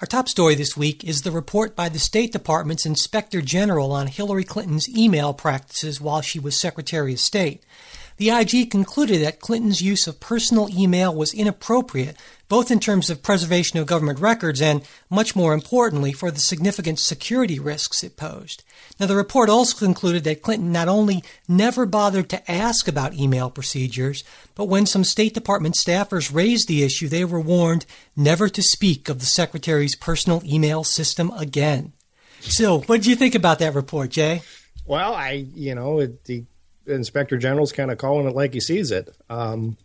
Our top story this week is the report by the State Department's Inspector General on Hillary Clinton's email practices while she was Secretary of State. The IG concluded that Clinton's use of personal email was inappropriate, both in terms of preservation of government records and, much more importantly, for the significant security risks it posed. Now, the report also concluded that Clinton not only never bothered to ask about email procedures, but when some State Department staffers raised the issue, they were warned never to speak of the Secretary's personal email system again. So, what did you think about that report, Jay? Well, I, you know, it, the inspector general's kind of calling it like he sees it. Um,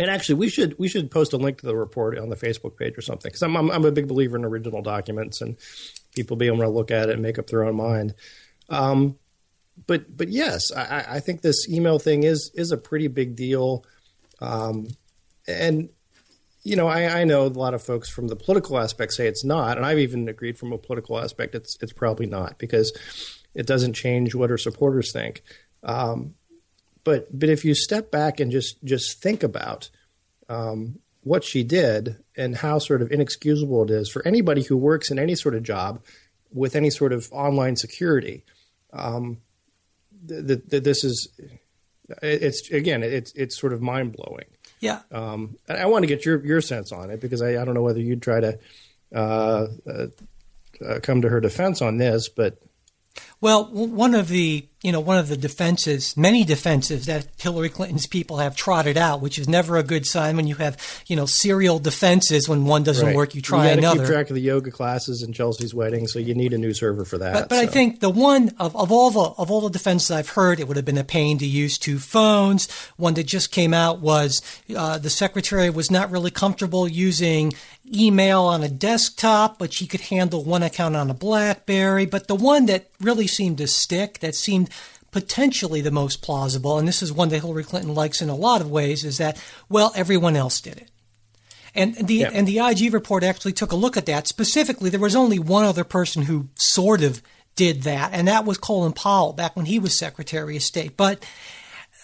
and actually, we should we should post a link to the report on the Facebook page or something because I'm, I'm, I'm a big believer in original documents and people being able to look at it and make up their own mind. Um, but but yes, I, I, think this email thing is is a pretty big deal. Um, and you know, I, I, know a lot of folks from the political aspect say it's not, and I've even agreed from a political aspect it's it's probably not because it doesn't change what her supporters think. Um, but but if you step back and just just think about um, what she did and how sort of inexcusable it is for anybody who works in any sort of job with any sort of online security, um, th- th- this is it's again it's it's sort of mind blowing. Yeah. Um, I want to get your your sense on it because I, I don't know whether you'd try to uh, uh, uh, come to her defense on this, but well, one of the you know one of the defenses, many defenses that Hillary Clinton's people have trotted out, which is never a good sign when you have you know serial defenses. When one doesn't right. work, you try you another. Keep track of the yoga classes and Chelsea's wedding, so you need a new server for that. But, but so. I think the one of, of all the of all the defenses I've heard, it would have been a pain to use two phones. One that just came out was uh, the secretary was not really comfortable using email on a desktop, but she could handle one account on a BlackBerry. But the one that really seemed to stick, that seemed potentially the most plausible, and this is one that Hillary Clinton likes in a lot of ways, is that, well, everyone else did it. And the yeah. and the IG report actually took a look at that. Specifically, there was only one other person who sort of did that, and that was Colin Powell back when he was Secretary of State. But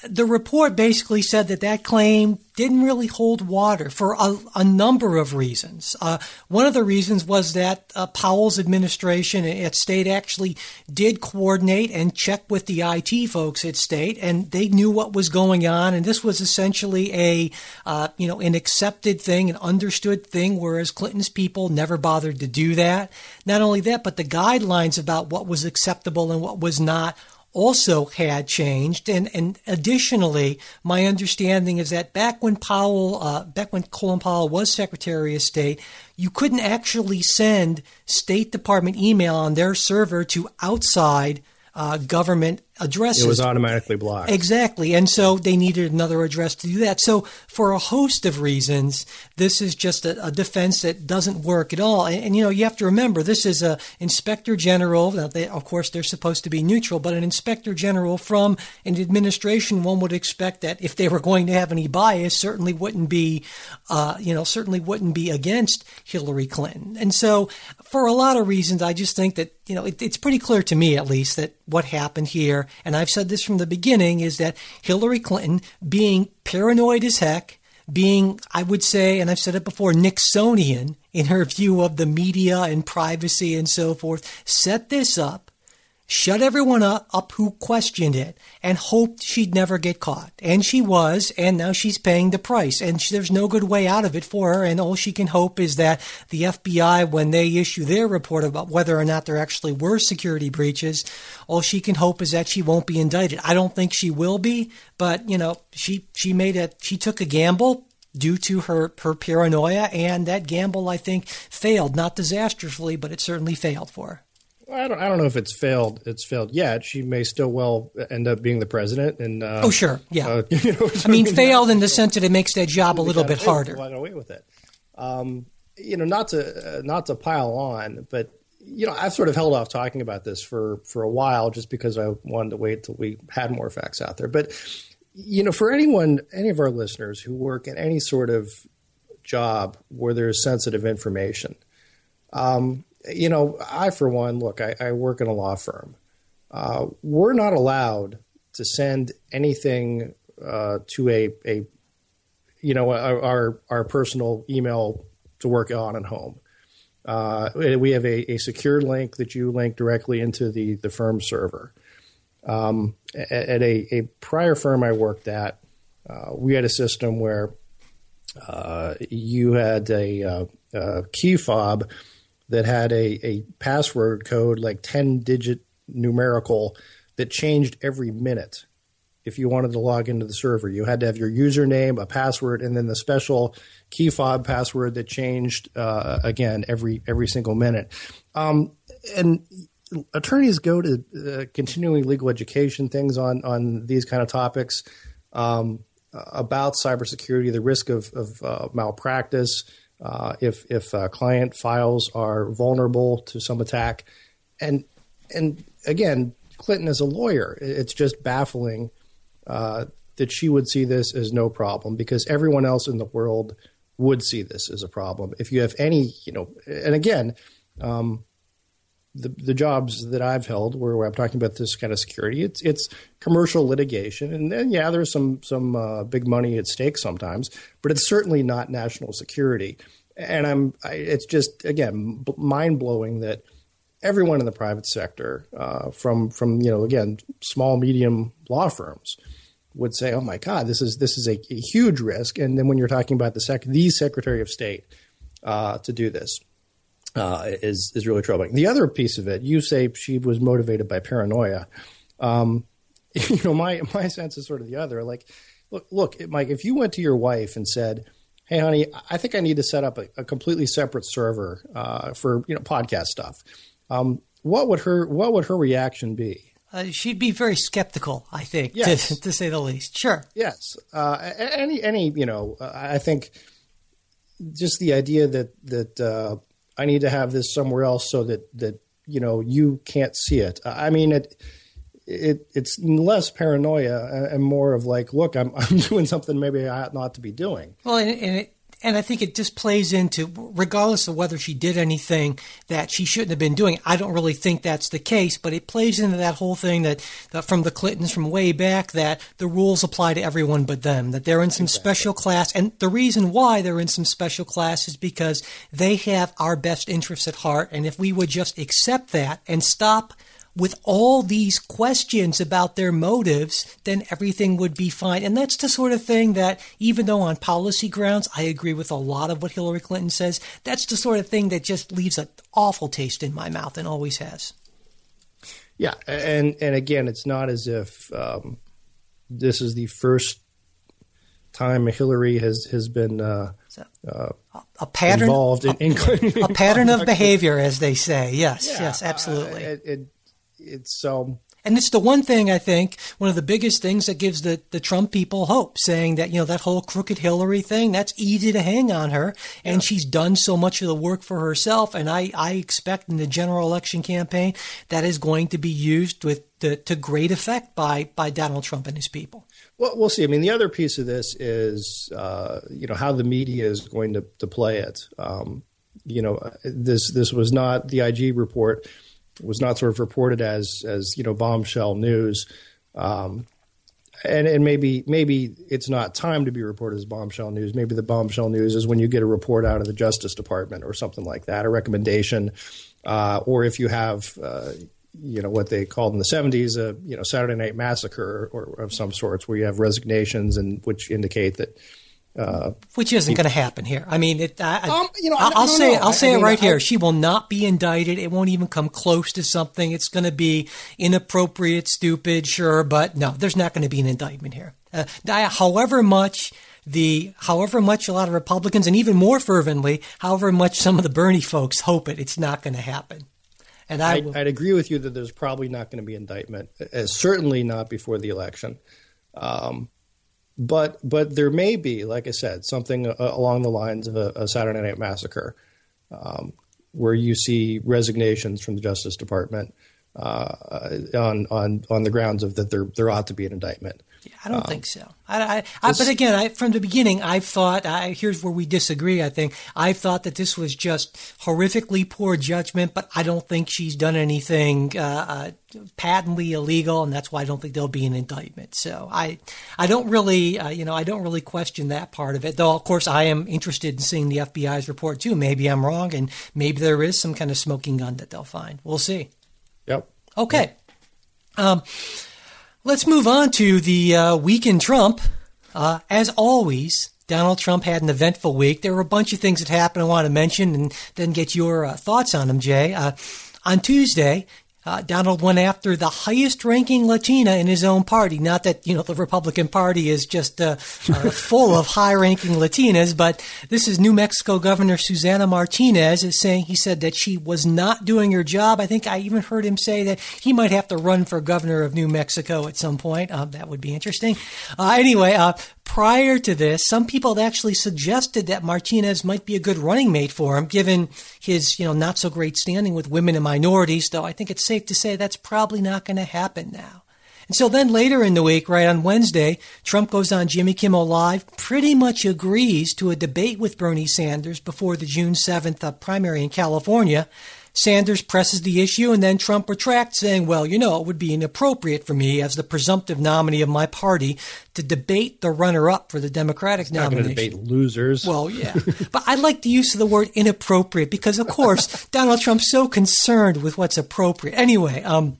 the report basically said that that claim didn't really hold water for a, a number of reasons. Uh, one of the reasons was that uh, Powell's administration at State actually did coordinate and check with the IT folks at State, and they knew what was going on. And this was essentially a, uh, you know, an accepted thing, an understood thing, whereas Clinton's people never bothered to do that. Not only that, but the guidelines about what was acceptable and what was not also had changed. And, and additionally, my understanding is that back when Powell, uh, back when Colin Powell was Secretary of State, you couldn't actually send State Department email on their server to outside uh, government addresses. It was automatically blocked. Exactly. And so they needed another address to do that. So, for a host of reasons, this is just a, a defense that doesn't work at all. And, and, you know, you have to remember this is a inspector general. Now they, of course, they're supposed to be neutral, but an inspector general from an administration, one would expect that if they were going to have any bias, certainly wouldn't be, uh, you know, certainly wouldn't be against Hillary Clinton. And so, for a lot of reasons, I just think that, you know, it, it's pretty clear to me, at least, that what happened here, and I've said this from the beginning, is that Hillary Clinton, being paranoid as heck, being, I would say, and I've said it before, Nixonian in her view of the media and privacy and so forth, set this up shut everyone up, who questioned it and hoped she'd never get caught. And she was, and now she's paying the price. And she, there's no good way out of it for her. And all she can hope is that the FBI, when they issue their report about whether or not there actually were security breaches, all she can hope is that she won't be indicted. I don't think she will be, but you know, she she made a she took a gamble due to her, her paranoia, and that gamble, I think, failed. Not disastrously, but it certainly failed for her. I don't. I don't know if it's failed. It's failed yet. She may still well end up being the president. And uh, oh, sure, yeah. Uh, you know, I mean, failed in the sense that it makes that job a little bit harder. Got away with it. Um, you know, not to uh, not to pile on, but you know, I've sort of held off talking about this for for a while, just because I wanted to wait till we had more facts out there. But you know, for anyone, any of our listeners who work in any sort of job where there's sensitive information, um, you know, I for one, look, I, I work in a law firm. Uh, we're not allowed to send anything uh, to a, a you know our our personal email to work on at home. Uh, we have a, a secure link that you link directly into the the firm server. Um, at a, a, prior firm I worked at, uh, we had a system where uh, you had a, uh, a, key fob that had a, a password code like 10 digit numerical that changed every minute if you wanted to log into the server. You had to have your username, a password, and then the special key fob password that changed uh, again every every single minute. Um, and attorneys go to uh, continuing legal education things on on these kind of topics um, about cybersecurity, the risk of, of uh, malpractice. Uh, if if uh, client files are vulnerable to some attack, and and again, Clinton is a lawyer. It's just baffling uh, that she would see this as no problem because everyone else in the world would see this as a problem. If you have any, you know, and again, um, the the jobs that I've held where, where, I'm talking about this kind of security, it's it's commercial litigation, and then yeah, there's some some uh, big money at stake sometimes, but it's certainly not national security. And I'm, I, it's just again mind blowing that everyone in the private sector, uh, from from you know again small medium law firms, would say, "Oh my God, this is this is a, a huge risk." And then when you're talking about the sec the Secretary of State uh, to do this uh, is is really troubling. The other piece of it, you say she was motivated by paranoia. Um, you know, my my sense is sort of the other. Like, look, look, Mike, if you went to your wife and said, "Hey, honey, I think I need to set up a, a completely separate server uh, for you know podcast stuff," um, what would her what would her reaction be? Uh, she'd be very skeptical, I think, yes. to, to, say the least. Sure. Yes. Uh, any any you know, uh, I think just the idea that that uh, I need to have this somewhere else so that that you know you can't see it. I mean it. It, it's less paranoia and more of like, look, I'm, I'm doing something maybe I ought not to be doing. Well, and, and it, and I think it just plays into, regardless of whether she did anything that she shouldn't have been doing. I don't really think that's the case, but it plays into that whole thing that, that from the Clintons from way back that the rules apply to everyone but them, that they're in some exactly. special class. And the reason why they're in some special class is because they have our best interests at heart. And if we would just accept that and stop with all these questions about their motives, then everything would be fine. And that's the sort of thing that, even though on policy grounds, I agree with a lot of what Hillary Clinton says, that's the sort of thing that just leaves an awful taste in my mouth and always has. Yeah. And, and again, it's not as if um, this is the first time Hillary has, has been. Uh, uh, a pattern involved in, in a, a pattern of behavior, as they say. Yes, yeah, yes, absolutely. Uh, it, it, it's so. And it's the one thing I think, one of the biggest things that gives the, the Trump people hope, saying that, you know, that whole crooked Hillary thing, that's easy to hang on her. And yeah. she's done so much of the work for herself. And I, I expect in the general election campaign that is going to be used with to, to great effect by, by Donald Trump and his people. Well, we'll see. I mean, the other piece of this is, uh, you know, how the media is going to, to play it. Um, you know, this this was not the IG report was not sort of reported as as you know bombshell news. Um, and and maybe maybe it's not time to be reported as bombshell news. Maybe the bombshell news is when you get a report out of the Justice Department or something like that, a recommendation, uh, or if you have. Uh, you know what they called in the 70s a you know Saturday Night Massacre or, or of some sorts, where you have resignations and which indicate that uh, Which isn't going to happen here. I mean, it, I, um, you know, I, will say. I'll say I, it right here. She will not be indicted. It won't even come close to something. It's going to be inappropriate, stupid, sure, but no, there's not going to be an indictment here. Uh, however much the however much a lot of Republicans and even more fervently, however much some of the Bernie folks hope it, it's not going to happen. And I I'd, I'd, agree with you that there's probably not going to be indictment. Uh, certainly not before the election. Um, but but there may be, like I said, something uh, along the lines of a, a Saturday Night Massacre. Um, where you see resignations from the Justice Department uh, on on on the grounds of that there there ought to be an indictment. I don't um, think so. I, I, I, but again, I, from the beginning, I thought. here's where we disagree. I think I thought that this was just horrifically poor judgment, but I don't think she's done anything uh, uh, patently illegal, and that's why I don't think there'll be an indictment. So I, I don't really, uh, you know, I don't really question that part of it. Though, of course, I am interested in seeing the FBI's report too. Maybe I'm wrong, and maybe there is some kind of smoking gun that they'll find. We'll see. Yep. Okay. Yep. Um, Let's move on to the uh, week in Trump. Uh, as always, Donald Trump had an eventful week. There were a bunch of things that happened I want to mention and then get your uh, thoughts on them, Jay. Uh, on Tuesday, uh, Donald went after the highest ranking Latina in his own party. Not that, you know, the Republican Party is just uh, uh, full of high ranking Latinas, but this is New Mexico Governor Susana Martinez is saying he said that she was not doing her job. I think I even heard him say that he might have to run for governor of New Mexico at some point. Uh, that would be interesting. Uh, anyway, uh, prior to this, some people had actually suggested that Martinez might be a good running mate for him, given his, you know, not so great standing with women and minorities, though I think it's safe to say that's probably not going to happen now. And so then later in the week, right on Wednesday, Trump goes on Jimmy Kimmel Live, pretty much agrees to a debate with Bernie Sanders before the June 7th uh, primary in California. Sanders presses the issue, and then Trump retracts, saying, Well, you know, it would be inappropriate for me as the presumptive nominee of my party to debate the runner up for the Democratic it's nomination. Not debate losers. Well, yeah. but I like the use of the word inappropriate because, of course, Donald Trump's so concerned with what's appropriate. Anyway, um,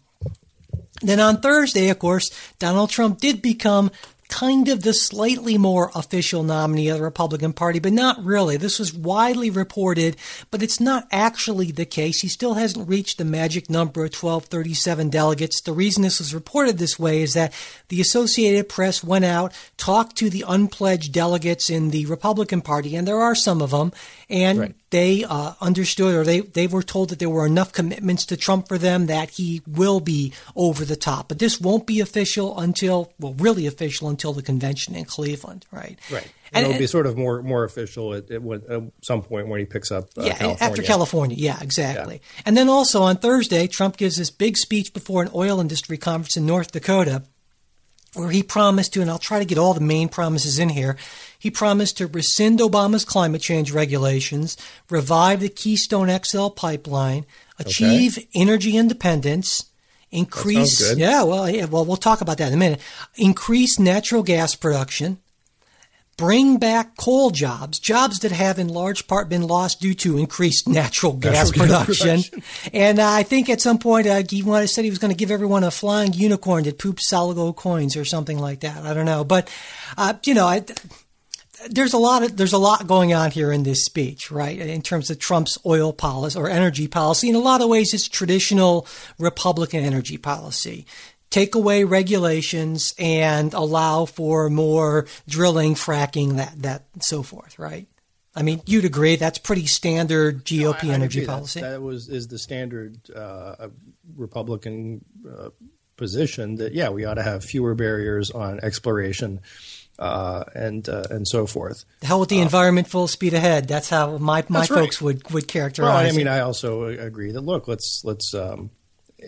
then on Thursday, of course, Donald Trump did become kind of the slightly more official nominee of the Republican Party, but not really. This was widely reported, but it's not actually the case. He still hasn't reached the magic number of 1237 delegates. The reason this was reported this way is that the Associated Press went out, talked to the unpledged delegates in the Republican Party, and there are some of them, and right. They uh, understood or they, they were told that there were enough commitments to Trump for them that he will be over the top. But this won't be official until, well, really official until the convention in Cleveland, right? Right. And, and it'll be sort of more more official at, at, at, some point when he picks up. Uh, yeah, California. after California. Yeah, exactly. Yeah. And then also on Thursday, Trump gives this big speech before an oil industry conference in North Dakota where he promised to, and I'll try to get all the main promises in here. He promised to rescind Obama's climate change regulations, revive the Keystone XL pipeline, achieve okay. energy independence, increase. Yeah, well, yeah, well, we'll talk about that in a minute. Increase natural gas production, bring back coal jobs, jobs that have in large part been lost due to increased natural gas natural production. production. And uh, I think at some point uh, he wanted, said he was going to give everyone a flying unicorn that poops solid gold coins or something like that. I don't know, but uh, you know, I, there's a lot of there's a lot going on here in this speech, right? In terms of Trump's oil policy or energy policy, in a lot of ways, it's traditional Republican energy policy take away regulations and allow for more drilling, fracking, that that so forth, right? I mean, you'd agree that's pretty standard GOP no, I, energy I policy. That, that, was is the standard uh, Republican uh, position that yeah, we ought to have fewer barriers on exploration. Uh, and uh, and so forth. Hell with the uh, environment, full speed ahead. That's how my my folks would would characterize. Well, I mean, it. I also agree that look, let's let's um,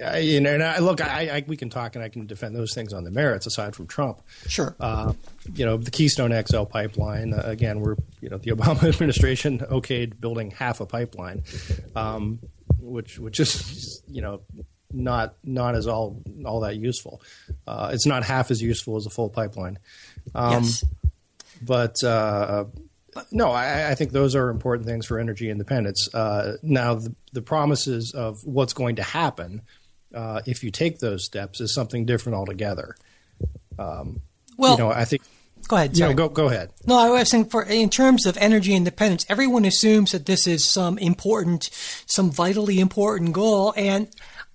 I, you know, and I, look, I, I, we can talk and I can defend those things on the merits aside from Trump. Sure. Uh, you know, the Keystone XL pipeline. Uh, again, we're you know the Obama administration okayed building half a pipeline, um, which which is you know not not as all all that useful. Uh, it's not half as useful as a full pipeline. Um, yes. But uh, no, I, I, think those are important things for energy independence. Uh, now, the, the, promises of what's going to happen uh, if you take those steps is something different altogether. Um, well, you know, I think. Go ahead. Sorry. You know, go go ahead. No, I was saying for in terms of energy independence, everyone assumes that this is some important, some vitally important goal, and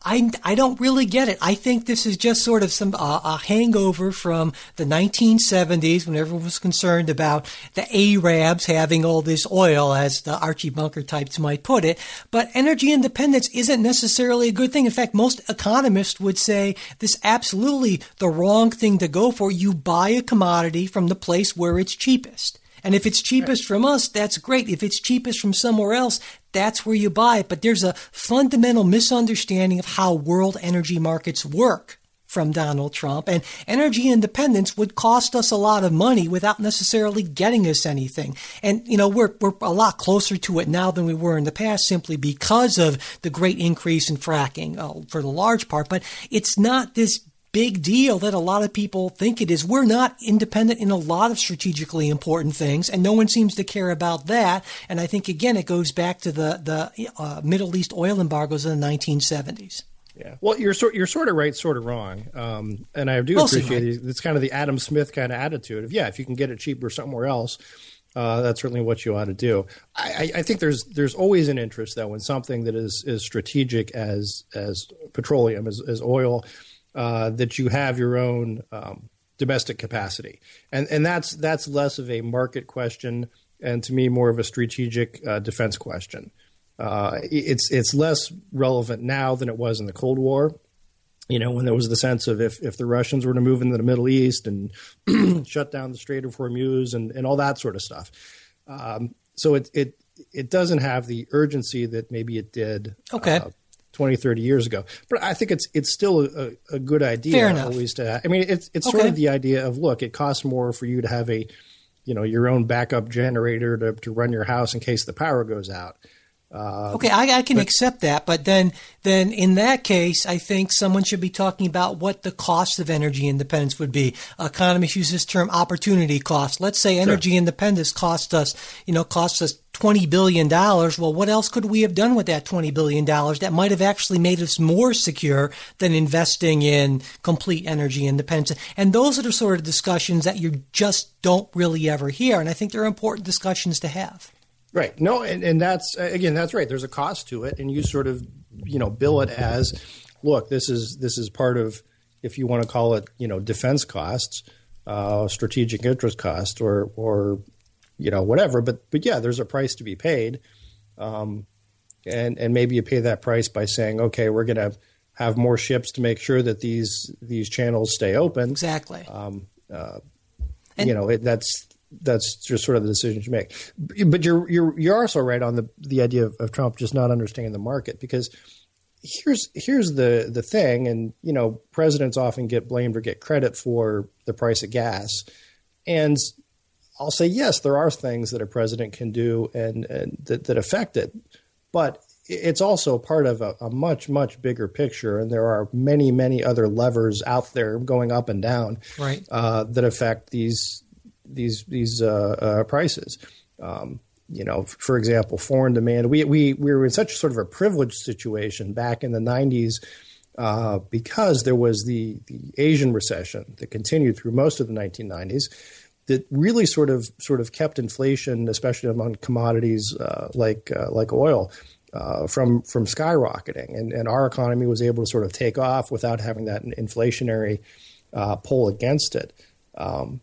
I, I don't really get it. I think this is just sort of some uh, a hangover from the 1970s when everyone was concerned about the Arabs having all this oil, as the Archie Bunker types might put it. But energy independence isn't necessarily a good thing. In fact, most economists would say this absolutely the wrong thing to go for. You buy a commodity from the place where it's cheapest. And if it's cheapest from us, that's great. If it's cheapest from somewhere else, that's where you buy it. But there's a fundamental misunderstanding of how world energy markets work from Donald Trump. And energy independence would cost us a lot of money without necessarily getting us anything. And, you know, we're, we're a lot closer to it now than we were in the past simply because of the great increase in fracking uh, for the large part. But it's not this big deal that a lot of people think it is. We're not independent in a lot of strategically important things, and no one seems to care about that. And I think again, it goes back to the the uh, Middle East oil embargoes in the 1970s. Yeah. Well, you're sort you're sort of right, sort of wrong, um, and I do Mostly appreciate right. it. It's kind of the Adam Smith kind of attitude of yeah, if you can get it cheaper somewhere else, uh, that's certainly what you ought to do. I, I, think there's there's always an interest though in something that is is strategic as as petroleum as, as oil uh, that you have your own um, domestic capacity, and and that's that's less of a market question, and to me more of a strategic uh, defense question. Uh, it's it's less relevant now than it was in the Cold War. You know, when there was the sense of if, if the Russians were to move into the Middle East and shut down the Strait of Hormuz and, and all that sort of stuff. Um, so it, it it doesn't have the urgency that maybe it did okay. Uh, 20, 30 years ago. But I think it's it's still a, a good idea Fair always to. I mean, it's it's okay. sort of the idea of look, it costs more for you to have a, you know, your own backup generator to to run your house in case the power goes out. Uh, okay, I, I can but, accept that, but then, then in that case, I think someone should be talking about what the cost of energy independence would be. Economists use this term opportunity cost. Let's say energy sure. independence cost us, you know, cost us twenty billion dollars. Well, what else could we have done with that twenty billion dollars that might have actually made us more secure than investing in complete energy independence? And those are the sort of discussions that you just don't really ever hear, and I think they're important discussions to have. Right. No, and, and that's again, that's right. There's a cost to it, and you sort of you know bill it as, look, this is this is part of if you want to call it you know defense costs, uh, strategic interest cost, or or you know whatever. But but yeah, there's a price to be paid, um, and and maybe you pay that price by saying, okay, we're going to have more ships to make sure that these these channels stay open. Exactly. Um, uh, you know, it, that's that's just sort of the decision you make. But you're you're you're also right on the the idea of, of, Trump just not understanding the market because here's here's the the thing, and you know presidents often get blamed or get credit for the price of gas, and I'll say yes, there are things that a president can do and, and that, that affect it, but it's also part of a, a, much much bigger picture, and there are many many other levers out there going up and down, right, uh, that affect these these these uh, uh, prices. Um, you know, for example, foreign demand. We we we were in such sort of a privileged situation back in the '90s uh, because there was the the Asian recession that continued through most of the 1990s. That really sort of sort of kept inflation, especially among commodities uh, like uh, like oil, uh, from from skyrocketing, and and our economy was able to sort of take off without having that inflationary pull against it. Um,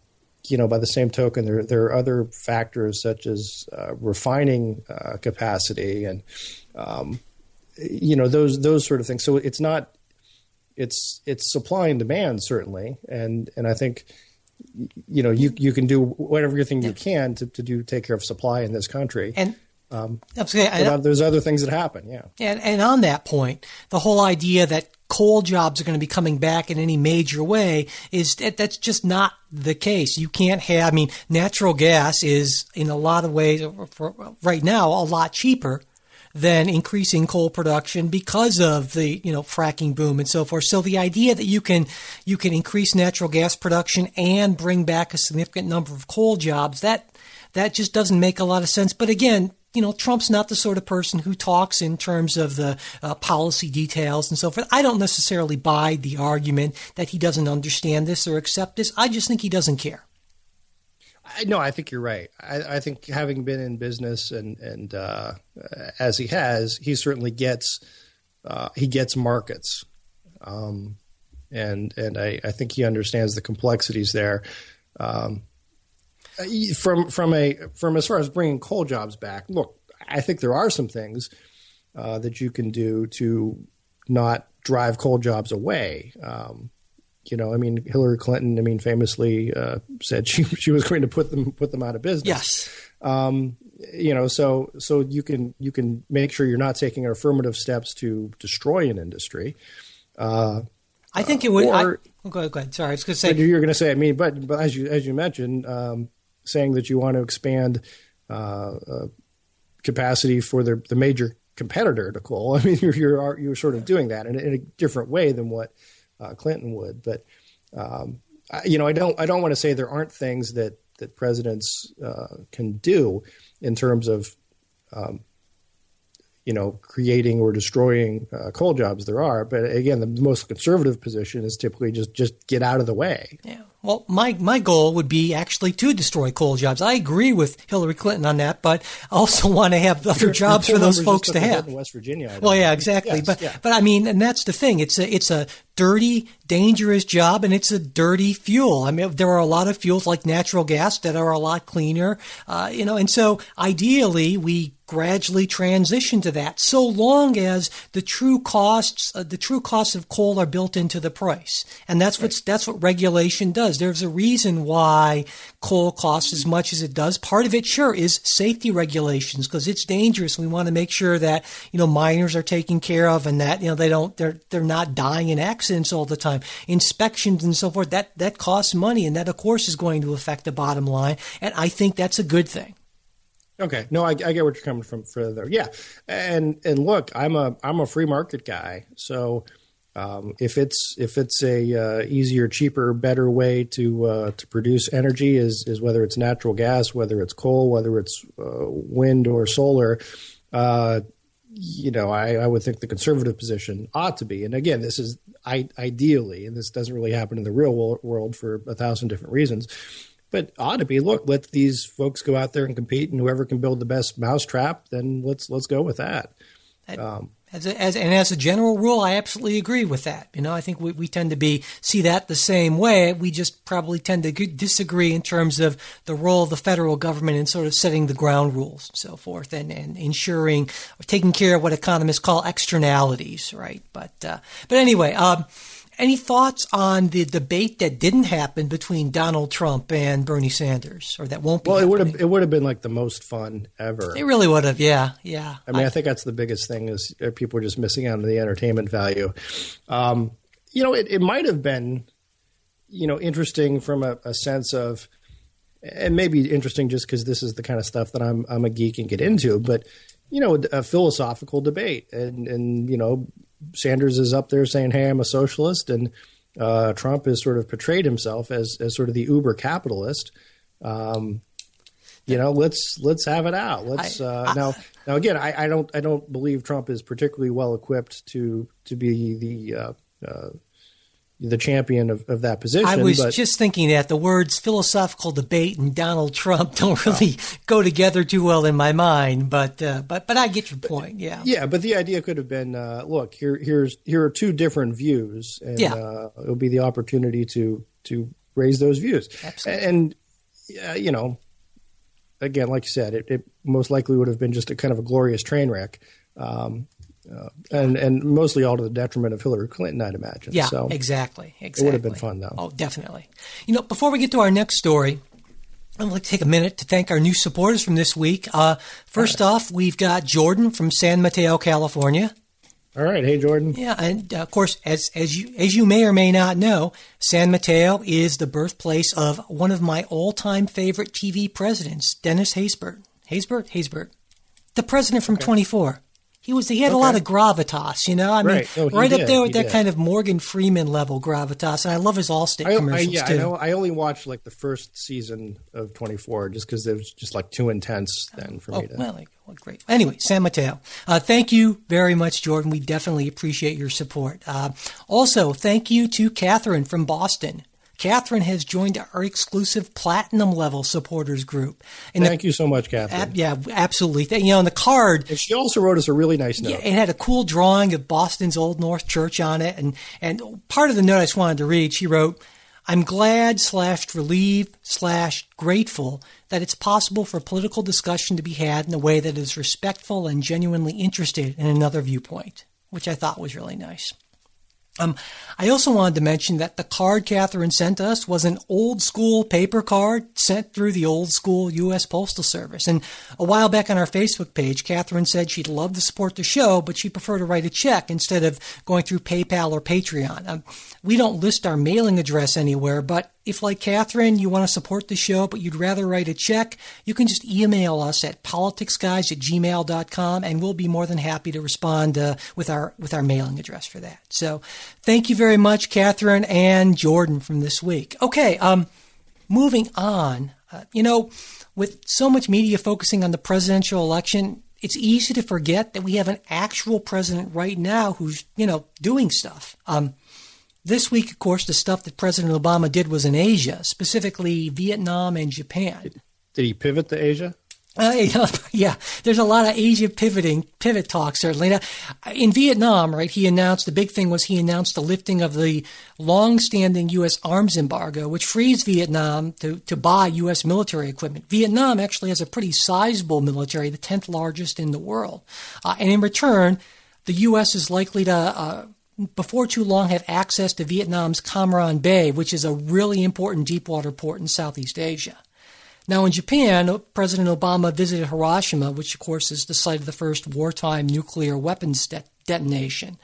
you know, by the same token, there there are other factors such as uh, refining uh, capacity and um, you know those those sort of things. So it's not it's it's supply and demand certainly, and and I think you know you you can do whatever everything you can to, to do take care of supply in this country. And um, there's other things that happen, yeah. And, and on that point, the whole idea that coal jobs are going to be coming back in any major way is that that's just not the case. You can't have, I mean, natural gas is in a lot of ways, for, right now, a lot cheaper than increasing coal production because of the you know fracking boom and so forth. So the idea that you can you can increase natural gas production and bring back a significant number of coal jobs that that just doesn't make a lot of sense. But again, you know, Trump's not the sort of person who talks in terms of the uh, policy details and so forth. I don't necessarily buy the argument that he doesn't understand this or accept this. I just think he doesn't care. I, no, I think you're right. I, I, think having been in business and and uh, as he has, he certainly gets uh, he gets markets, um, and and I, I, think he understands the complexities there. Um, from from a from as far as bringing coal jobs back, look, I think there are some things uh, that you can do to not drive coal jobs away. Um, you know, I mean, Hillary Clinton, I mean, famously uh, said she she was going to put them put them out of business. Yes. Um, you know, so so you can you can make sure you're not taking affirmative steps to destroy an industry. Uh, I think it would. or- I, go, ahead, go ahead. Sorry, I was going to say. you're going to say, I mean, but but as you as you mentioned, um, saying that you want to expand uh, uh, capacity for the the major competitor to coal. I mean, you're you're you're sort of doing that in, a- in a different way than what uh, Clinton would. But um, I, you know, I don't I don't want to say there aren't things that that presidents uh, can do in terms of um, you know creating or destroying uh, coal jobs. There are, but again, the most conservative position is typically just just get out of the way. Yeah. Well, my, my goal would be actually to destroy coal jobs. I agree with Hillary Clinton on that, but I also want to have other jobs for those folks to have. in West Virginia. Well, yeah, exactly. Yes, but yeah. but I mean, and that's the thing. It's a it's a dirty, dangerous job, and it's a dirty fuel. I mean, there are a lot of fuels like natural gas that are a lot cleaner, uh, you know. And so, ideally, we gradually transition to that, so long as the true costs, uh, the true costs of coal are built into the price, and that's what's that's what regulation does. There's a reason why coal costs as much as it does. Part of it, sure, is safety regulations because it's dangerous. We want to make sure that you know miners are taken care of and that you know they don't they're they're not dying in accidents all the time. Inspections and so forth that that costs money and that of course is going to affect the bottom line. And I think that's a good thing. Okay, no, I, I get what you're coming from further. Yeah, and and look, I'm a I'm a free market guy, so um, if it's if it's a uh, easier, cheaper, better way to uh, to produce energy is is whether it's natural gas, whether it's coal, whether it's uh, wind or solar. Uh, you know, I, I would think the conservative position ought to be. And again, this is I, ideally, and this doesn't really happen in the real world for a thousand different reasons, but ought to be. Look, let these folks go out there and compete, and whoever can build the best mousetrap, then let's let's go with that. As, a, as and as a general rule, I absolutely agree with that. You know, I think we, we tend to be see that the same way. We just probably tend to g- disagree in terms of the role of the federal government in sort of setting the ground rules and so forth, and, and ensuring or taking care of what economists call externalities, right? But uh, but anyway, um, any thoughts on the debate that didn't happen between Donald Trump and Bernie Sanders, or that won't be? Well, it would have it would have been like the most fun ever. It really would have. Yeah, yeah. I mean, I, think that's the biggest thing is uh, people are just missing out on the entertainment value. Um, you know, it, it might have been, you know, interesting from a, a sense of, and maybe interesting just because this is the kind of stuff that I'm I'm a geek and get into, but you know, a philosophical debate, and and you know, Sanders is up there saying, "Hey, I'm a socialist," and uh, Trump has sort of portrayed himself as as sort of the uber capitalist. Um, you know, let's let's have it out. Let's uh, I- now now again. I, I don't I don't believe Trump is particularly well equipped to to be the uh, uh, the champion of, of that position. I was but, just thinking that the words philosophical debate and Donald Trump don't really go together too well in my mind, but uh, but but I get your point. Yeah. yeah, but the idea could have been, uh, look, here here's here are two different views, and Yeah. uh, it'll be the opportunity to to raise those views. Absolutely. And uh, you know, again, like you said, it, it most likely would have been just a kind of a glorious train wreck. Um, uh, and and mostly all to the detriment of Hillary Clinton, I'd imagine. Yeah, so exactly. Exactly. It would have been fun, though. Oh, definitely. You know, before we get to our next story, I'd like to take a minute to thank our new supporters from this week. Uh, first off, we've got Jordan from San Mateo, California. all right, hey Jordan. Yeah, and uh, of course, as as you as you may or may not know, San Mateo is the birthplace of one of my all-time favorite TV presidents, Dennis Haysbert. Haysbert, Haysbert, the president from 24. He was he had a lot of gravitas, you know. I mean, Right. Oh, he right up there with that did. kind of Morgan Freeman level gravitas, and I love his Allstate I, I, commercials yeah, too. I know. I only watched like the first season of 24 just because it was just like too intense then for Oh, me to. well, like, well, great. Anyway, San Mateo. Uh, thank you very much, Jordan. We definitely appreciate your support. Uh, also, thank you to Catherine from Boston. Catherine has joined our exclusive platinum level supporters group. And Thank you so much, Catherine. the, yeah, absolutely. You know, on the card, and she also wrote us a really nice note. yeah, it had a cool drawing of Boston's Old North Church on it, and and part of the note I just wanted to read. She wrote, "I'm glad slash relieved slash grateful that it's possible for political discussion to be had in a way that is respectful and genuinely interested in another viewpoint," which I thought was really nice. Um, I also wanted to mention that the card Catherine sent us was an old school paper card sent through the old school U.S. Postal Service. And a while back on our Facebook page, Catherine said she'd love to support the show, but she'd prefer to write a check instead of going through PayPal or Patreon. Um, we don't list our mailing address anywhere, but if, like Catherine, you want to support the show, but you'd rather write a check, you can just email us at politicsguys at gmail.com, and we'll be more than happy to respond uh, with our with our mailing address for that. So, thank you very much, Catherine and Jordan, from this week. Okay, um, moving on. Uh, you know, with so much media focusing on the presidential election, it's easy to forget that we have an actual president right now who's you know doing stuff. Um, this week, of course, the stuff that President Obama did was in Asia, specifically Vietnam and Japan. Did he pivot to Asia? Uh, yeah, there's a lot of Asia pivoting, pivot talk, certainly. Now, in Vietnam, right, he announced the big thing was he announced the lifting of the long-standing U.S. arms embargo, which frees Vietnam to, to buy U.S. military equipment. Vietnam actually has a pretty sizable military, the 10th largest in the world. Uh, and in return, the U.S. is likely to uh, before too long have access to Vietnam's Cam Ranh Bay, which is a really important deepwater port in Southeast Asia. Now, in Japan, President Obama visited Hiroshima, which, of course, is the site of the first wartime nuclear weapons de- detonation.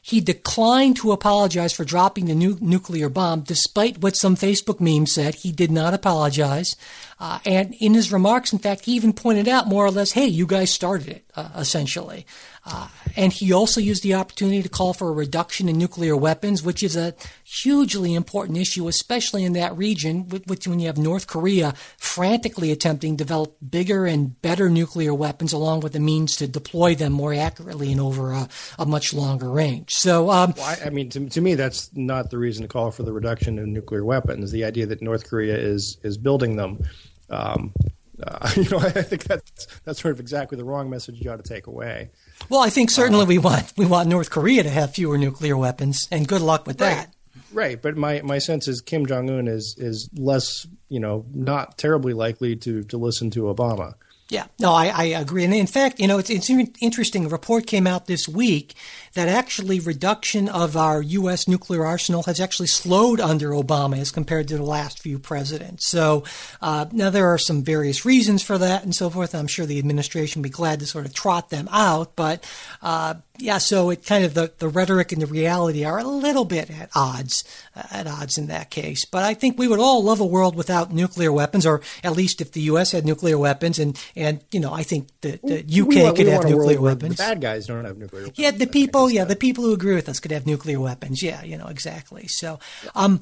He declined to apologize for dropping the nu- nuclear bomb, despite what some Facebook memes said. He did not apologize. Uh, and in his remarks, in fact, he even pointed out more or less, hey, you guys started it, uh, essentially. Uh, and he also used the opportunity to call for a reduction in nuclear weapons, which is a hugely important issue, especially in that region, which when you have North Korea frantically attempting to develop bigger and better nuclear weapons, along with the means to deploy them more accurately and over a, a much longer range. So, um, well, I, I, mean, to, to me, that's not the reason to call for the reduction in nuclear weapons. The idea that North Korea is is building them. Um, uh, you know, I think that's that's sort of exactly the wrong message you ought to take away. Well, I think certainly uh, we want we want North Korea to have fewer nuclear weapons, and good luck with right, that. Right, but my, my sense is Kim Jong Un is is less, you know, not terribly likely to to listen to Obama. Yeah, no, I, I agree. And in fact, you know, it's, it's interesting. A report came out this week that actually reduction of our U.S. nuclear arsenal has actually slowed under Obama as compared to the last few presidents. So uh, now there are some various reasons for that and so forth. I'm sure the administration would be glad to sort of trot them out. But uh, yeah, so it kind of the, the rhetoric and the reality are a little bit at odds, uh, at odds in that case. But I think we would all love a world without nuclear weapons, or at least if the U.S. had nuclear weapons, and and you know I think the, the UK we want, could have nuclear weapons. The bad guys don't have nuclear. weapons. Yeah, the people people, yeah, the people who agree with us could have nuclear weapons. Yeah, you know, exactly. So, um,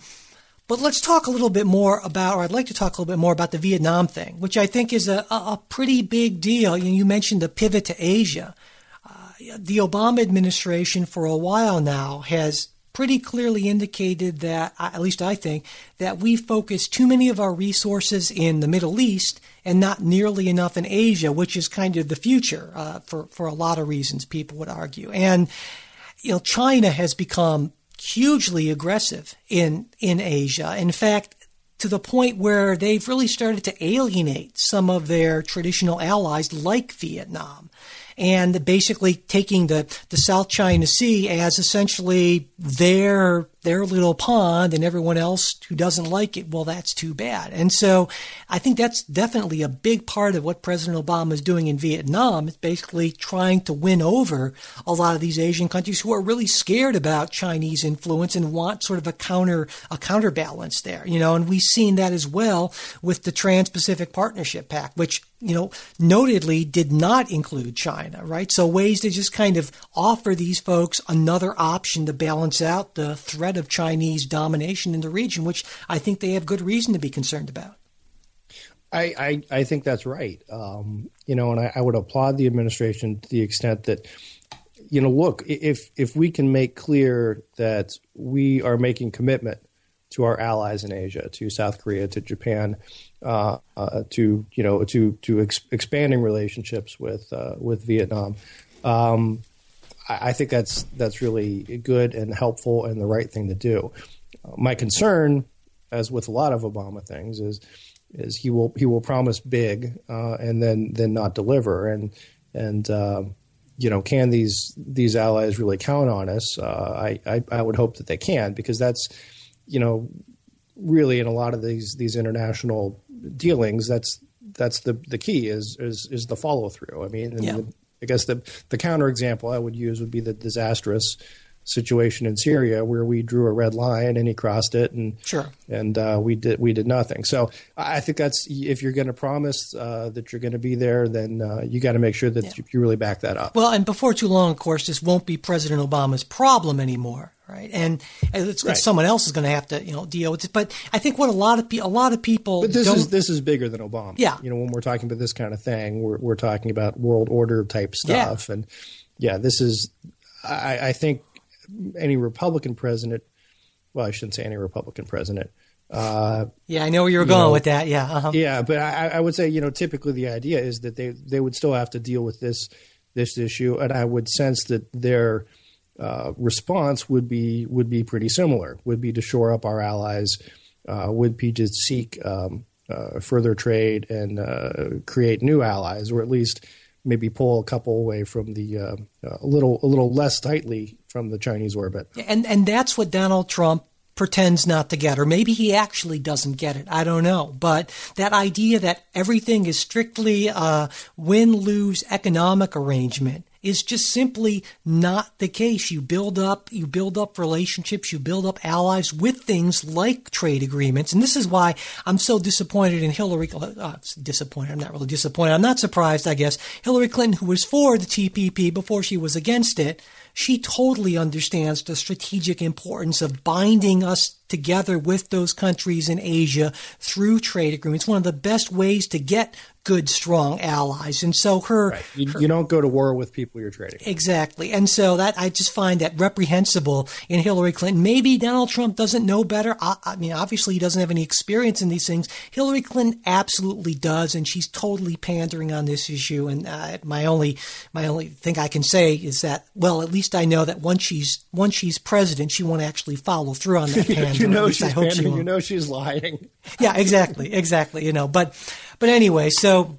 but let's talk a little bit more about, or I'd like to talk a little bit more about the Vietnam thing, which I think is a, a pretty big deal. You, know, you mentioned the pivot to Asia. Uh, the Obama administration, for a while now, has pretty clearly indicated that, at least I think, that we focus too many of our resources in the Middle East and not nearly enough in Asia, which is kind of the future uh, for for a lot of reasons. People would argue, and you know, China has become hugely aggressive in in Asia. In fact, to the point where they've really started to alienate some of their traditional allies, like Vietnam and basically taking the, the South China Sea as essentially their their little pond and everyone else who doesn't like it, well, that's too bad. And so I think that's definitely a big part of what President Obama is doing in Vietnam. It's basically trying to win over a lot of these Asian countries who are really scared about Chinese influence and want sort of a counter, a counterbalance there, you know, and we've seen that as well with the Trans-Pacific Partnership Pact, which, you know, notedly did not include China, right? So ways to just kind of offer these folks another option to balance out the threat threat of Chinese domination in the region, which I think they have good reason to be concerned about. I, I, I think that's right. Um, you know, and I, I would applaud the administration to the extent that, you know, look, if if we can make clear that we are making commitment to our allies in Asia, to South Korea, to Japan, uh, uh, to you know, to to ex- expanding relationships with uh, with Vietnam. Um, I think that's that's really good and helpful and the right thing to do. My concern, as with a lot of Obama things, is is he will he will promise big uh, and then then not deliver and and uh, you know, can these these allies really count on us? Uh, I, I, I would hope that they can because that's you know really in a lot of these these international dealings that's that's the the key is is is the follow through. I mean, yeah. the, I guess the the counter example I would use would be the disastrous situation in Syria where we drew a red line and he crossed it and sure and uh, we did we did nothing. So I think that's if you're going to promise uh, that you're going to be there, then uh, you got to make sure that yeah. you really back that up. Well, and before too long, of course, this won't be President Obama's problem anymore. Right, and it's, right. someone else is going to have to, you know, deal with it. But I think what a lot of pe- a lot of people, but this is this is bigger than Obama. Yeah, you know, when we're talking about this kind of thing, we're we're talking about world order type stuff, yeah. and yeah, this is. I, I think any Republican president. Well, I shouldn't say any Republican president. Uh, yeah, I know where you were going know, with that. Yeah, uh-huh. yeah, but I, I, would say you know typically the idea is that they they would still have to deal with this this issue, and I would sense that their uh, response would be would be pretty similar. Would be to shore up our allies. Uh, would be to seek um, uh, further trade and uh, create new allies, or at least maybe pull a couple away from the uh, a little a little less tightly from the Chinese orbit. And and that's what Donald Trump pretends not to get, or maybe he actually doesn't get it. I don't know. But that idea that everything is strictly a win lose economic arrangement is just simply not the case. You build up, you build up relationships, you build up allies with things like trade agreements. And this is why I'm so disappointed in Hillary. Uh, disappointed. I'm not really disappointed. I'm not surprised, I guess. Hillary Clinton, who was for the TPP before she was against it, she totally understands the strategic importance of binding us together with those countries in Asia through trade agreements. One of the best ways to get good, strong allies. And so her, right. you, her, you, don't go to war with people you're trading. Exactly. And so that I just find that reprehensible in Hillary Clinton. Maybe Donald Trump doesn't know better. I, I mean, obviously he doesn't have any experience in these things. Hillary Clinton absolutely does, and she's totally pandering on this issue. And uh, my only my only thing I can say is that well, at least I know that once she's once she's president, she won't actually follow through on that pandering. you know she's pandering. You know she's lying. yeah, exactly, exactly. You know, but but anyway, so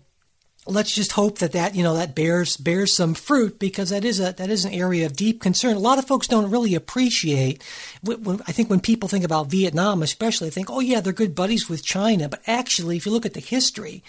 let's just hope that that you know that bears bears some fruit because that is a that is an area of deep concern. A lot of folks don't really appreciate. I think when people think about Vietnam, especially, they think, oh yeah, they're good buddies with China. But actually, if you look at the history,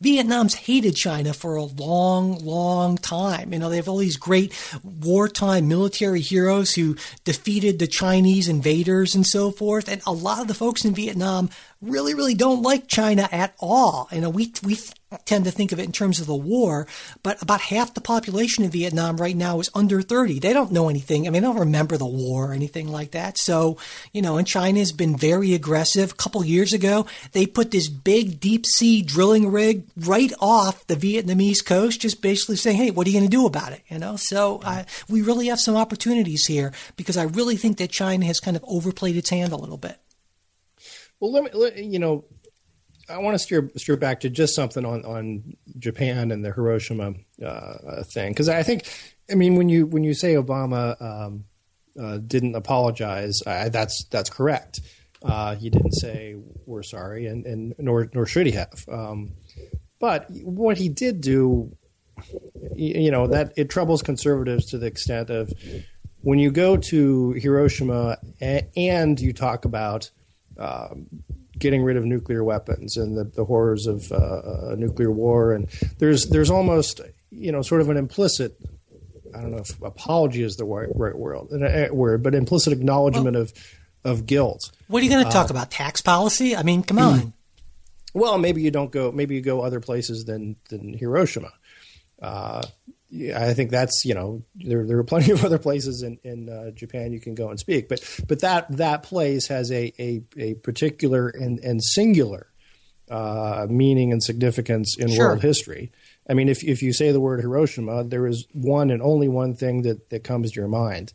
Vietnam's hated China for a long, long time. You know, they have all these great wartime military heroes who defeated the Chinese invaders and so forth. And a lot of the folks in Vietnam really, really don't like China at all. You know, we, we tend to think of it in terms of the war, but about half the population in Vietnam right now is under 30. They don't know anything. I mean, they don't remember the war or anything like that. So, you know, and China has been very aggressive. A couple years ago, they put this big deep sea drilling rig right off the Vietnamese coast, just basically saying, hey, what are you going to do about it? You know, so uh, we really have some opportunities here because I really think that China has kind of overplayed its hand a little bit. Well, let me, let, you know, I want to steer steer back to just something on, on Japan and the Hiroshima uh, thing because I think, I mean, when you when you say Obama um, uh, didn't apologize, I, that's that's correct. Uh, he didn't say we're sorry, and, and nor nor should he have. Um, but what he did do, you know, that it troubles conservatives to the extent of when you go to Hiroshima and you talk about um, getting rid of nuclear weapons and the, the horrors of uh, nuclear war. And there's there's almost you know sort of an implicit I don't know if apology is the right, right word, word, but implicit acknowledgement well, of of guilt. What are you going to talk uh, about? Tax policy? I mean, come on. Well, maybe you don't go. Maybe you go other places than than Hiroshima. Uh, I think that's you know there there are plenty of other places in in uh, Japan you can go and speak, but but that that place has a a, a particular and and singular uh, meaning and significance in sure. world history. I mean, if if you say the word Hiroshima, there is one and only one thing that that comes to your mind.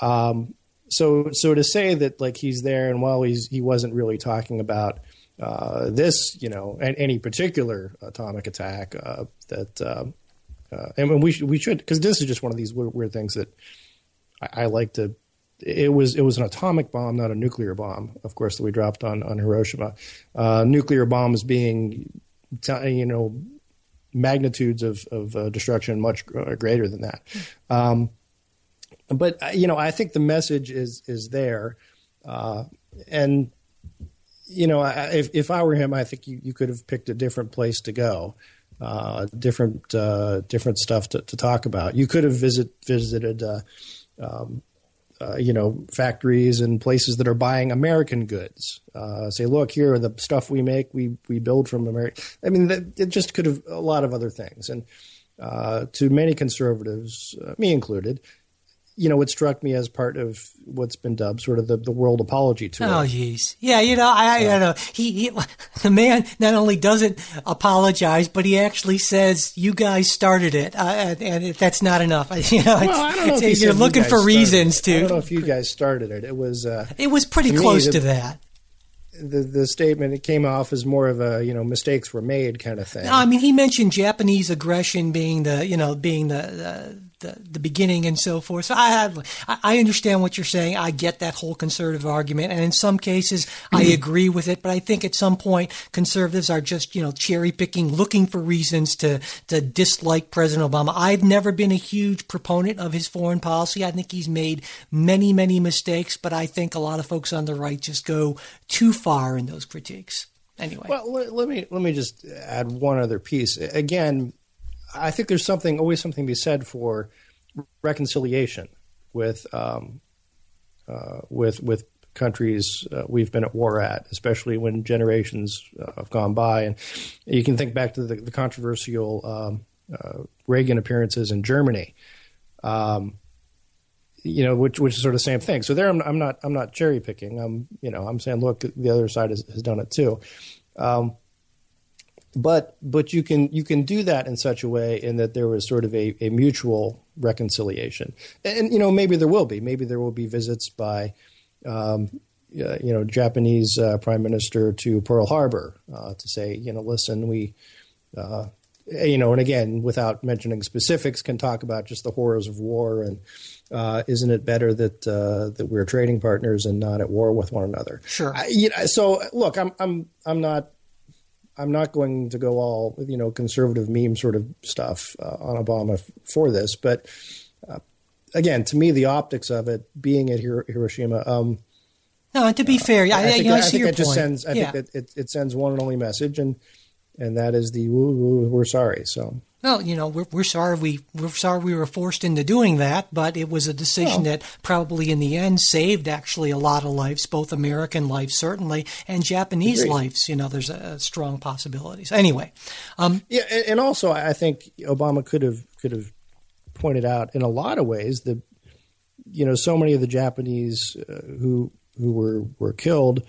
Um, so so to say that like he's there and while he's he wasn't really talking about uh, this, you know, and any particular atomic attack uh, that um, uh, and we we should because this is just one of these weird, weird things that I, I, like to. It was it was an atomic bomb, not a nuclear bomb, of course, that we dropped on on Hiroshima. Uh, nuclear bombs being, you know, magnitudes of, of uh, destruction much greater than that. Um, but you know, I think the message is is there, uh, and you know, if if I were him, I think you, you could have picked a different place to go, uh, different uh, different stuff to, to, talk about. You could have visit visited. Uh, um, uh, you know, factories and places that are buying American goods. Uh, say, look, here are the stuff we make, we we build from America. I mean, that, it just could have a lot of other things. And to many conservatives, me included, you know, it struck me as part of what's been dubbed sort of the, the world apology tour. Oh, jeez. Yeah, you know, I, so. I know. He, he, the man not only doesn't apologize, but he actually says, you guys started it. Uh, and, and, that's not enough. You know, well, I don't know if you're looking you for reasons to. I don't know if you guys started it. It was, uh, it was pretty to close me, the, to that the the statement it came off as more of a you know mistakes were made kind of thing. No, I mean he mentioned Japanese aggression being the you know being the, the the, the beginning and so forth. So I have, I understand what you're saying. I get that whole conservative argument, and in some cases I mm-hmm. agree with it. But I think at some point conservatives are just you know cherry picking, looking for reasons to to dislike President Obama. I've never been a huge proponent of his foreign policy. I think he's made many many mistakes, but I think a lot of folks on the right just go too far in those critiques. Anyway, well, let, let me let me just add one other piece. Again, I think there's something always something to be said for reconciliation with um, uh, with with countries uh, we've been at war at, especially when generations uh, have gone by. And you can think back to the, the controversial um, uh, Reagan appearances in Germany. Um, you know, which which is sort of the same thing. So there, I'm, I'm not I'm not cherry picking. I'm you know I'm saying, look, the other side has, has done it too. Um, but but you can you can do that in such a way in that there was sort of a, a mutual reconciliation, and, and, you know maybe there will be maybe there will be visits by um, uh, you know Japanese uh, prime minister to Pearl Harbor uh, to say you know listen we uh, you know and again without mentioning specifics can talk about just the horrors of war and uh, isn't it better that uh, that we're trading partners and not at war with one another? Sure. I, you know, so look, I'm I'm I'm not I'm not going to go all you know conservative meme sort of stuff uh, on Obama f- for this, but uh, again, to me, the optics of it being at Hir- Hiroshima. Um, no, and to be uh, fair, I, I, think, you know, I, I think it just sends. I yeah. think it, it, it, sends one and only message, and and that is the woo, woo, we're sorry. So well, you know, we're, we're sorry we we're sorry we were forced into doing that, but it was a decision that probably in the end saved actually a lot of lives, both American lives certainly and Japanese Agreed. lives. You know, there's a, a strong possibilities. Anyway, um, yeah, and, and, also I think Obama could have could have pointed out in a lot of ways that you know so many of the Japanese uh, who who were were killed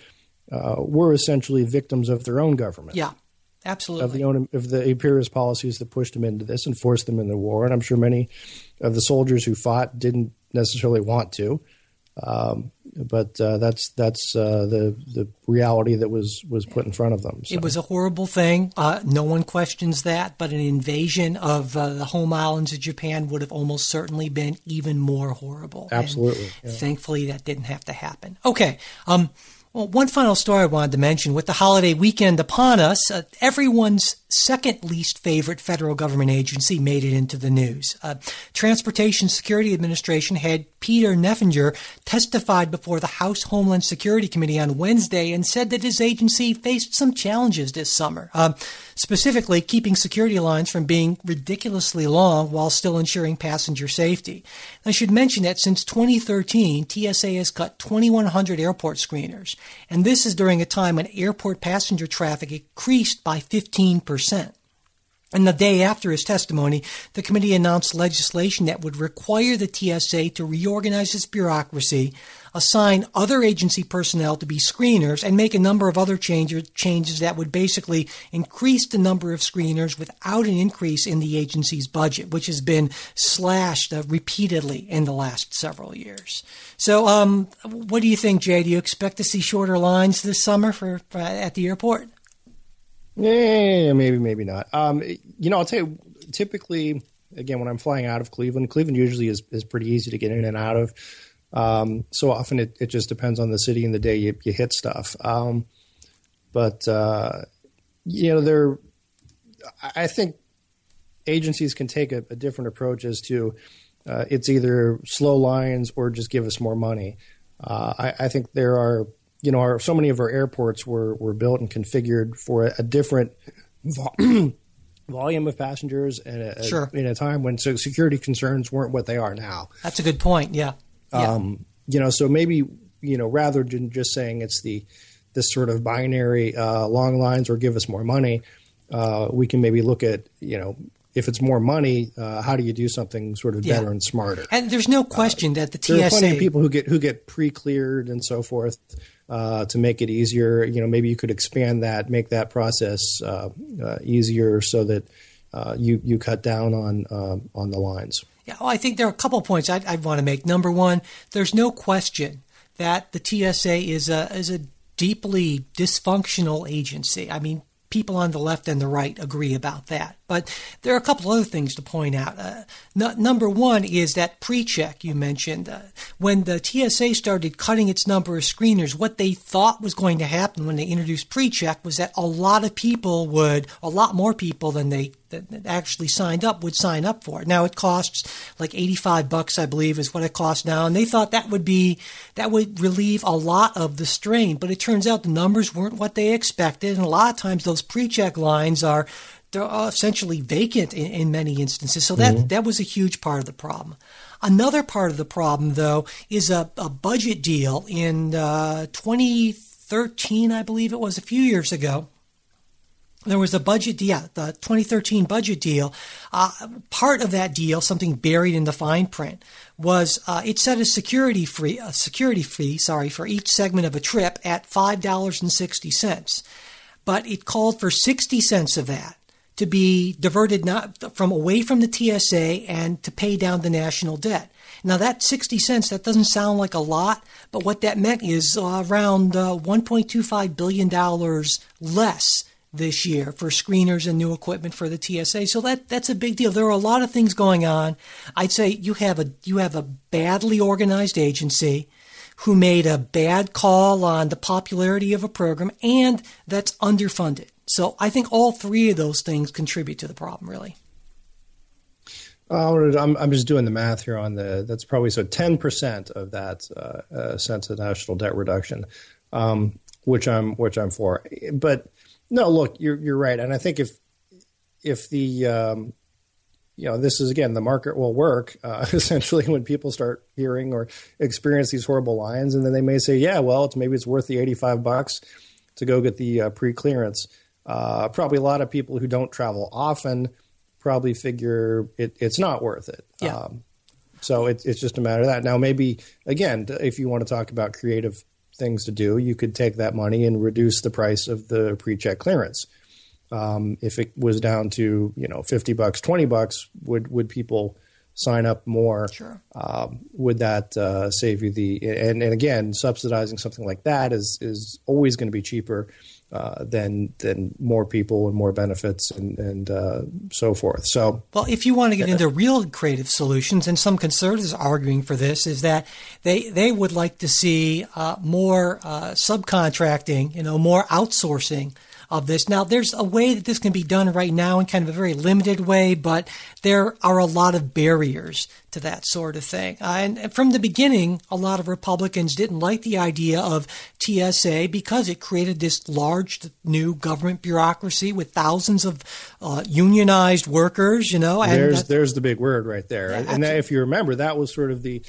uh, were essentially victims of their own government. Yeah. Absolutely. Of the own, of the imperialist policies that pushed them into this and forced them into war, and I'm sure many of the soldiers who fought didn't necessarily want to, um, but uh, that's that's uh, the the reality that was was put in front of them. So. It was a horrible thing. Uh, no one questions that. But an invasion of uh, the home islands of Japan would have almost certainly been even more horrible. Absolutely. Yeah. Thankfully, that didn't have to happen. Okay. Um, well, one final story I wanted to mention. With the holiday weekend upon us, uh, everyone's second least favorite federal government agency made it into the news. Uh, Transportation Security Administration head Peter Neffenger testified before the House Homeland Security Committee on Wednesday and said that his agency faced some challenges this summer, uh, specifically keeping security lines from being ridiculously long while still ensuring passenger safety. I should mention that since 2013, TSA has cut 2,100 airport screeners, and this is during a time when airport passenger traffic increased by 15%. And the day after his testimony, the committee announced legislation that would require the TSA to reorganize its bureaucracy, assign other agency personnel to be screeners, and make a number of other changes that would basically increase the number of screeners without an increase in the agency's budget, which has been slashed uh, repeatedly in the last several years. So, um, what do you think, Jay? Do you expect to see shorter lines this summer for, for at the airport? Yeah, maybe, maybe not. Um, you know, I'll tell you. Typically, again, when I'm flying out of Cleveland, Cleveland usually is is pretty easy to get in and out of. Um, so often it, it just depends on the city and the day you, you hit stuff. Um, but uh, you know, there, I think agencies can take a, a different approach as to uh, it's either slow lines or just give us more money. Uh, I, I, think there are, you know, our, so many of our airports were, were built and configured for a, a different vo- volume of passengers and a, sure. in a time when so security concerns weren't what they are now. That's a good point. Yeah. yeah. Um, you know, so maybe you know rather than just saying it's the this sort of binary uh, long lines or give us more money, uh, we can maybe look at you know if it's more money, uh, how do you do something sort of better yeah. and smarter? And there's no question that the TSA. There are plenty of people who get who get pre-cleared and so forth uh, to make it easier. You know, maybe you could expand that, make that process uh, uh easier, so that uh, you you cut down on um, on the lines. Yeah, well, I think there are a couple points I, I want to make. Number one, there's no question that the TSA is a is a deeply dysfunctional agency. I mean, people on the left and the right agree about that. But there are a couple other things to point out. Uh, number one is that pre-check you mentioned. Uh, when the TSA started cutting its number of screeners, what they thought was going to happen when they introduced pre-check was that a lot of people would, a lot more people than they that actually signed up would sign up for it. Now it costs like 85 bucks, I believe, is what it costs now. And they thought that would be, that would relieve a lot of the strain. But it turns out the numbers weren't what they expected. And a lot of times those pre-check lines are they're essentially vacant in, in many instances. So that mm-hmm. that was a huge part of the problem. Another part of the problem, though, is a, a budget deal in uh, 2013, I believe it was a few years ago. There was a budget deal, the 2013 budget deal. Uh, part of that deal, something buried in the fine print, was uh, it set a security fee, a security fee, sorry, for each segment of a trip at five dollars and sixty cents, but it called for sixty cents of that to be diverted not from away from the TSA and to pay down the national debt. Now that 60 cents that doesn't sound like a lot, but what that meant is uh, around uh, 1.25 billion dollars less this year for screeners and new equipment for the TSA. So that that's a big deal. There are a lot of things going on. I'd say you have a you have a badly organized agency who made a bad call on the popularity of a program and that's underfunded. So I think all three of those things contribute to the problem, really. Uh, I'm, I'm just doing the math here on the. That's probably so 10% of that uh, uh, cents of national debt reduction, um, which I'm which I'm for. But no, look, you're you're right, and I think if if the um, you know this is again the market will work uh, essentially when people start hearing or experience these horrible lines, and then they may say, yeah, well, it's maybe it's worth the 85 bucks to go get the uh, pre clearance. Uh, probably a lot of people who don't travel often probably figure it, it's not worth it. Yeah. Um, so it, it's just a matter of that. Now, maybe again, if you want to talk about creative things to do, you could take that money and reduce the price of the pre-check clearance. Um, if it was down to you know fifty bucks, twenty bucks, would would people sign up more? Sure. Um, would that uh, save you the and and again subsidizing something like that is is always going to be cheaper uh, than than more people and more benefits and and uh, so forth. So, well, if you want to get into real creative solutions, and some conservatives are arguing for this, is that they they would like to see uh, more uh, subcontracting, you know, more outsourcing of this. Now, there's a way that this can be done right now in kind of a very limited way, but there are a lot of barriers to that sort of thing. Uh, and from the beginning, a lot of Republicans didn't like the idea of TSA because it created this large new government bureaucracy with thousands of uh, unionized workers, you know. there's, there's the big word right there. Yeah, and if you remember, that was sort of the.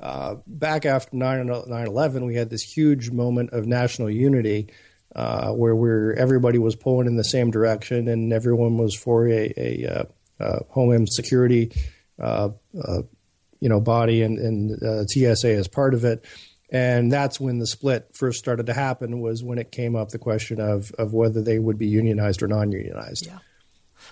Uh, back after 9 11, we had this huge moment of national unity uh, where we're everybody was pulling in the same direction and everyone was for a, a, uh, uh homeland security uh, you know body and, and TSA as part of it. And that's when the split first started to happen. Was when it came up the question of of whether they would be unionized or non-unionized. Yeah.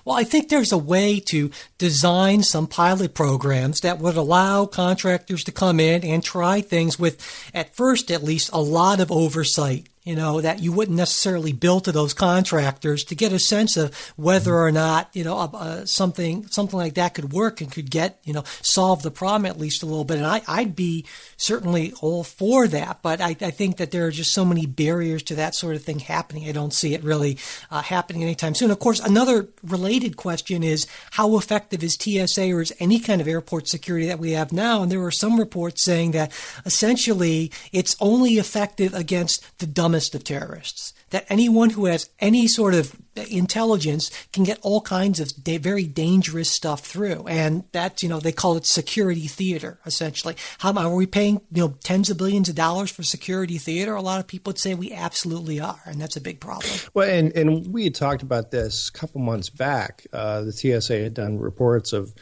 Well, I think there's a way to design some pilot programs that would allow contractors to come in and try things with, at first at least, a lot of oversight you know, that you wouldn't necessarily bill to those contractors to get a sense of whether or not, you know, uh, something something like that could work and could get, you know, solve the problem at least a little bit. And I, I'd be certainly all for that, but I, I think that there are just so many barriers to that sort of thing happening. I don't see it really uh, happening anytime soon. Of course, another related question is how effective is TSA or is any kind of airport security that we have now? And there were some reports saying that essentially it's only effective against the dumbest of terrorists. That anyone who has any sort of intelligence can get all kinds of da- very dangerous stuff through, and that's, you know they call it security theater. Essentially, how are we paying you know tens of billions of dollars for security theater? A lot of people would say we absolutely are, and that's a big problem. Well, and and we had talked about this a couple months back. Uh, the TSA had done reports of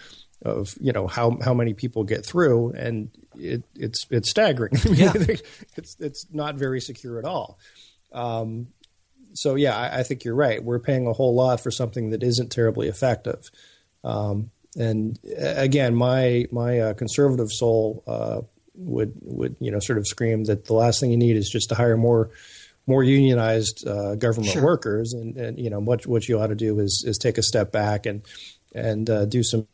of you know how how many people get through, and it, it's it's staggering. Yeah. it's it's not very secure at all. Um, so yeah, I, I, think you're right. We're paying a whole lot for something that isn't terribly effective. Um, and again, my my uh, conservative soul uh, would would you know sort of scream that the last thing you need is just to hire more more unionized uh, government Sure. workers, and, and you know what what you ought to do is is take a step back and and uh, do some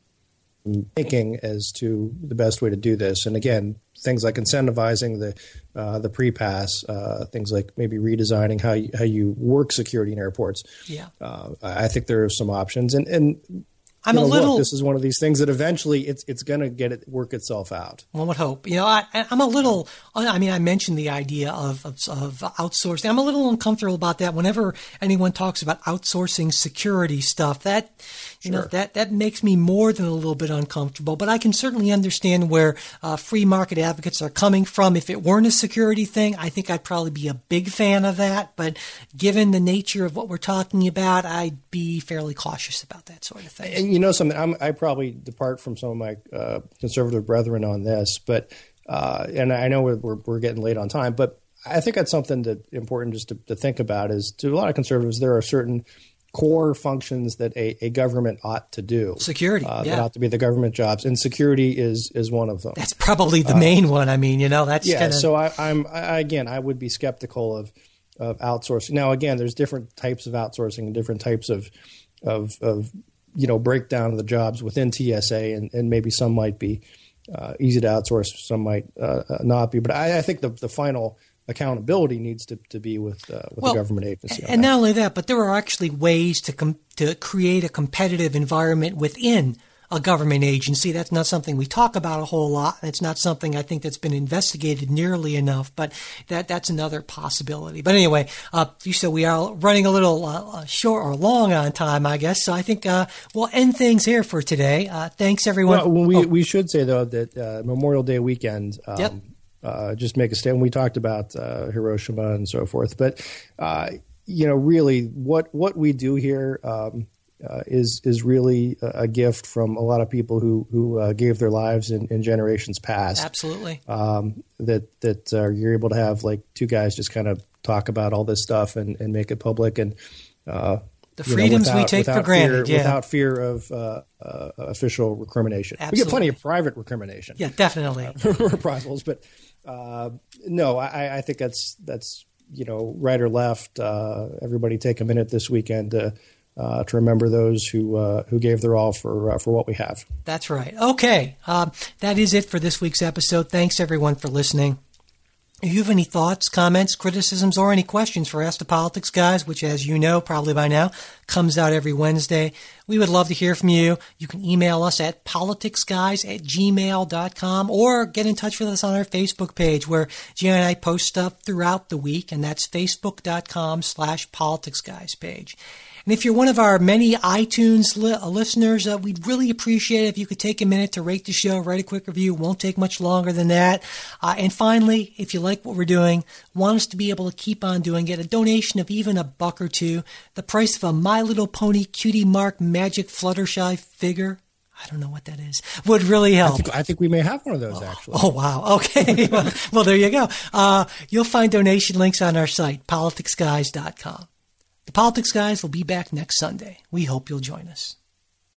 thinking as to the best way to do this. And again, things like incentivizing the uh, the pre pass, uh, things like maybe redesigning how you, how you work security in airports. Yeah. Uh, I I think there are some options, and and I'm you a know, look, little. this is one of these things that eventually it's it's going to get it work itself out. One would hope. You know, I, I'm a little. I mean, I mentioned the idea of, of of outsourcing. I'm a little uncomfortable about that. Whenever anyone talks about outsourcing security stuff, that you know that that makes me more than a little bit uncomfortable. But I can certainly understand where uh, free market advocates are coming from. If it weren't a security thing, I think I'd probably be a big fan of that. But given the nature of what we're talking about, I'd be fairly cautious about that sort of thing. And you know something, I'm, I probably depart from some of my uh, conservative brethren on this, but uh, and I know we're, we're we're getting late on time, but I think that's something that important just to, to think about is to a lot of conservatives there are certain core functions that a, a government ought to do. Security, uh, yeah. that ought to be the government jobs, and security is is one of them. That's probably the main one. I mean, you know, that's Uh, yeah. kinda, So I, I'm I, again, I would be skeptical of of outsourcing. Now, again, there's different types of outsourcing and different types of of, of you know breakdown of the jobs within TSA, and, and maybe some might be uh, easy to outsource, some might uh, uh, not be. But I, I think the the final accountability needs to, to be with uh, with Well, a government agency. And that. not only that, but there are actually ways to com- to create a competitive environment within a government agency. That's not something we talk about a whole lot. It's not something I think that's been investigated nearly enough, but that that's another possibility. But anyway, uh, you said we are running a little uh, uh, short or long on time, I guess. So I think uh, we'll end things here for today. Uh, thanks everyone. Well, we Oh, we should say though that uh, Memorial Day weekend. Um, Yep. uh, just make a statement. We talked about uh, Hiroshima and so forth, but uh, you know, really, what what we do here um, uh, is is really a, gift from a lot of people who who uh, gave their lives in, in generations past. absolutely. Um, that that uh, you're able to have like two guys just kind of talk about all this stuff and, and make it public and. Uh, The you know, freedoms we take for granted, fear, yeah. without fear of uh, uh, official recrimination. We get plenty of private recrimination Yeah, definitely. reprisals, but uh, no, I, I think that's that's you know right or left. Uh, everybody take a minute this weekend to uh, to remember those who uh, who gave their all for uh, for what we have. That's right. Okay. Um, that is it for this week's episode. Thanks, everyone, for listening. If you have any thoughts, comments, criticisms, or any questions for Ask the Politics Guys, which, as you know, probably by now, comes out every Wednesday, we would love to hear from you. You can email us at politicsguys at gmail.com or get in touch with us on our Facebook page where Jay and I post stuff throughout the week, and that's facebook.com slash politicsguys page. And if you're one of our many iTunes li- uh, listeners, uh, we'd really appreciate it if you could take a minute to rate the show, write a quick review. It won't take much longer than that. Uh, and finally, if you like what we're doing, want us to be able to keep on doing it, a donation of even a buck or two, the price of a My Little Pony Cutie Mark Magic Fluttershy figure. I don't know what that is. Would really help. I think we may have one of those actually. Oh, wow. Okay. well, well, there you go. Uh, you'll find donation links on our site, politicsguys.com. The Politics Guys will be back next Sunday. We hope you'll join us.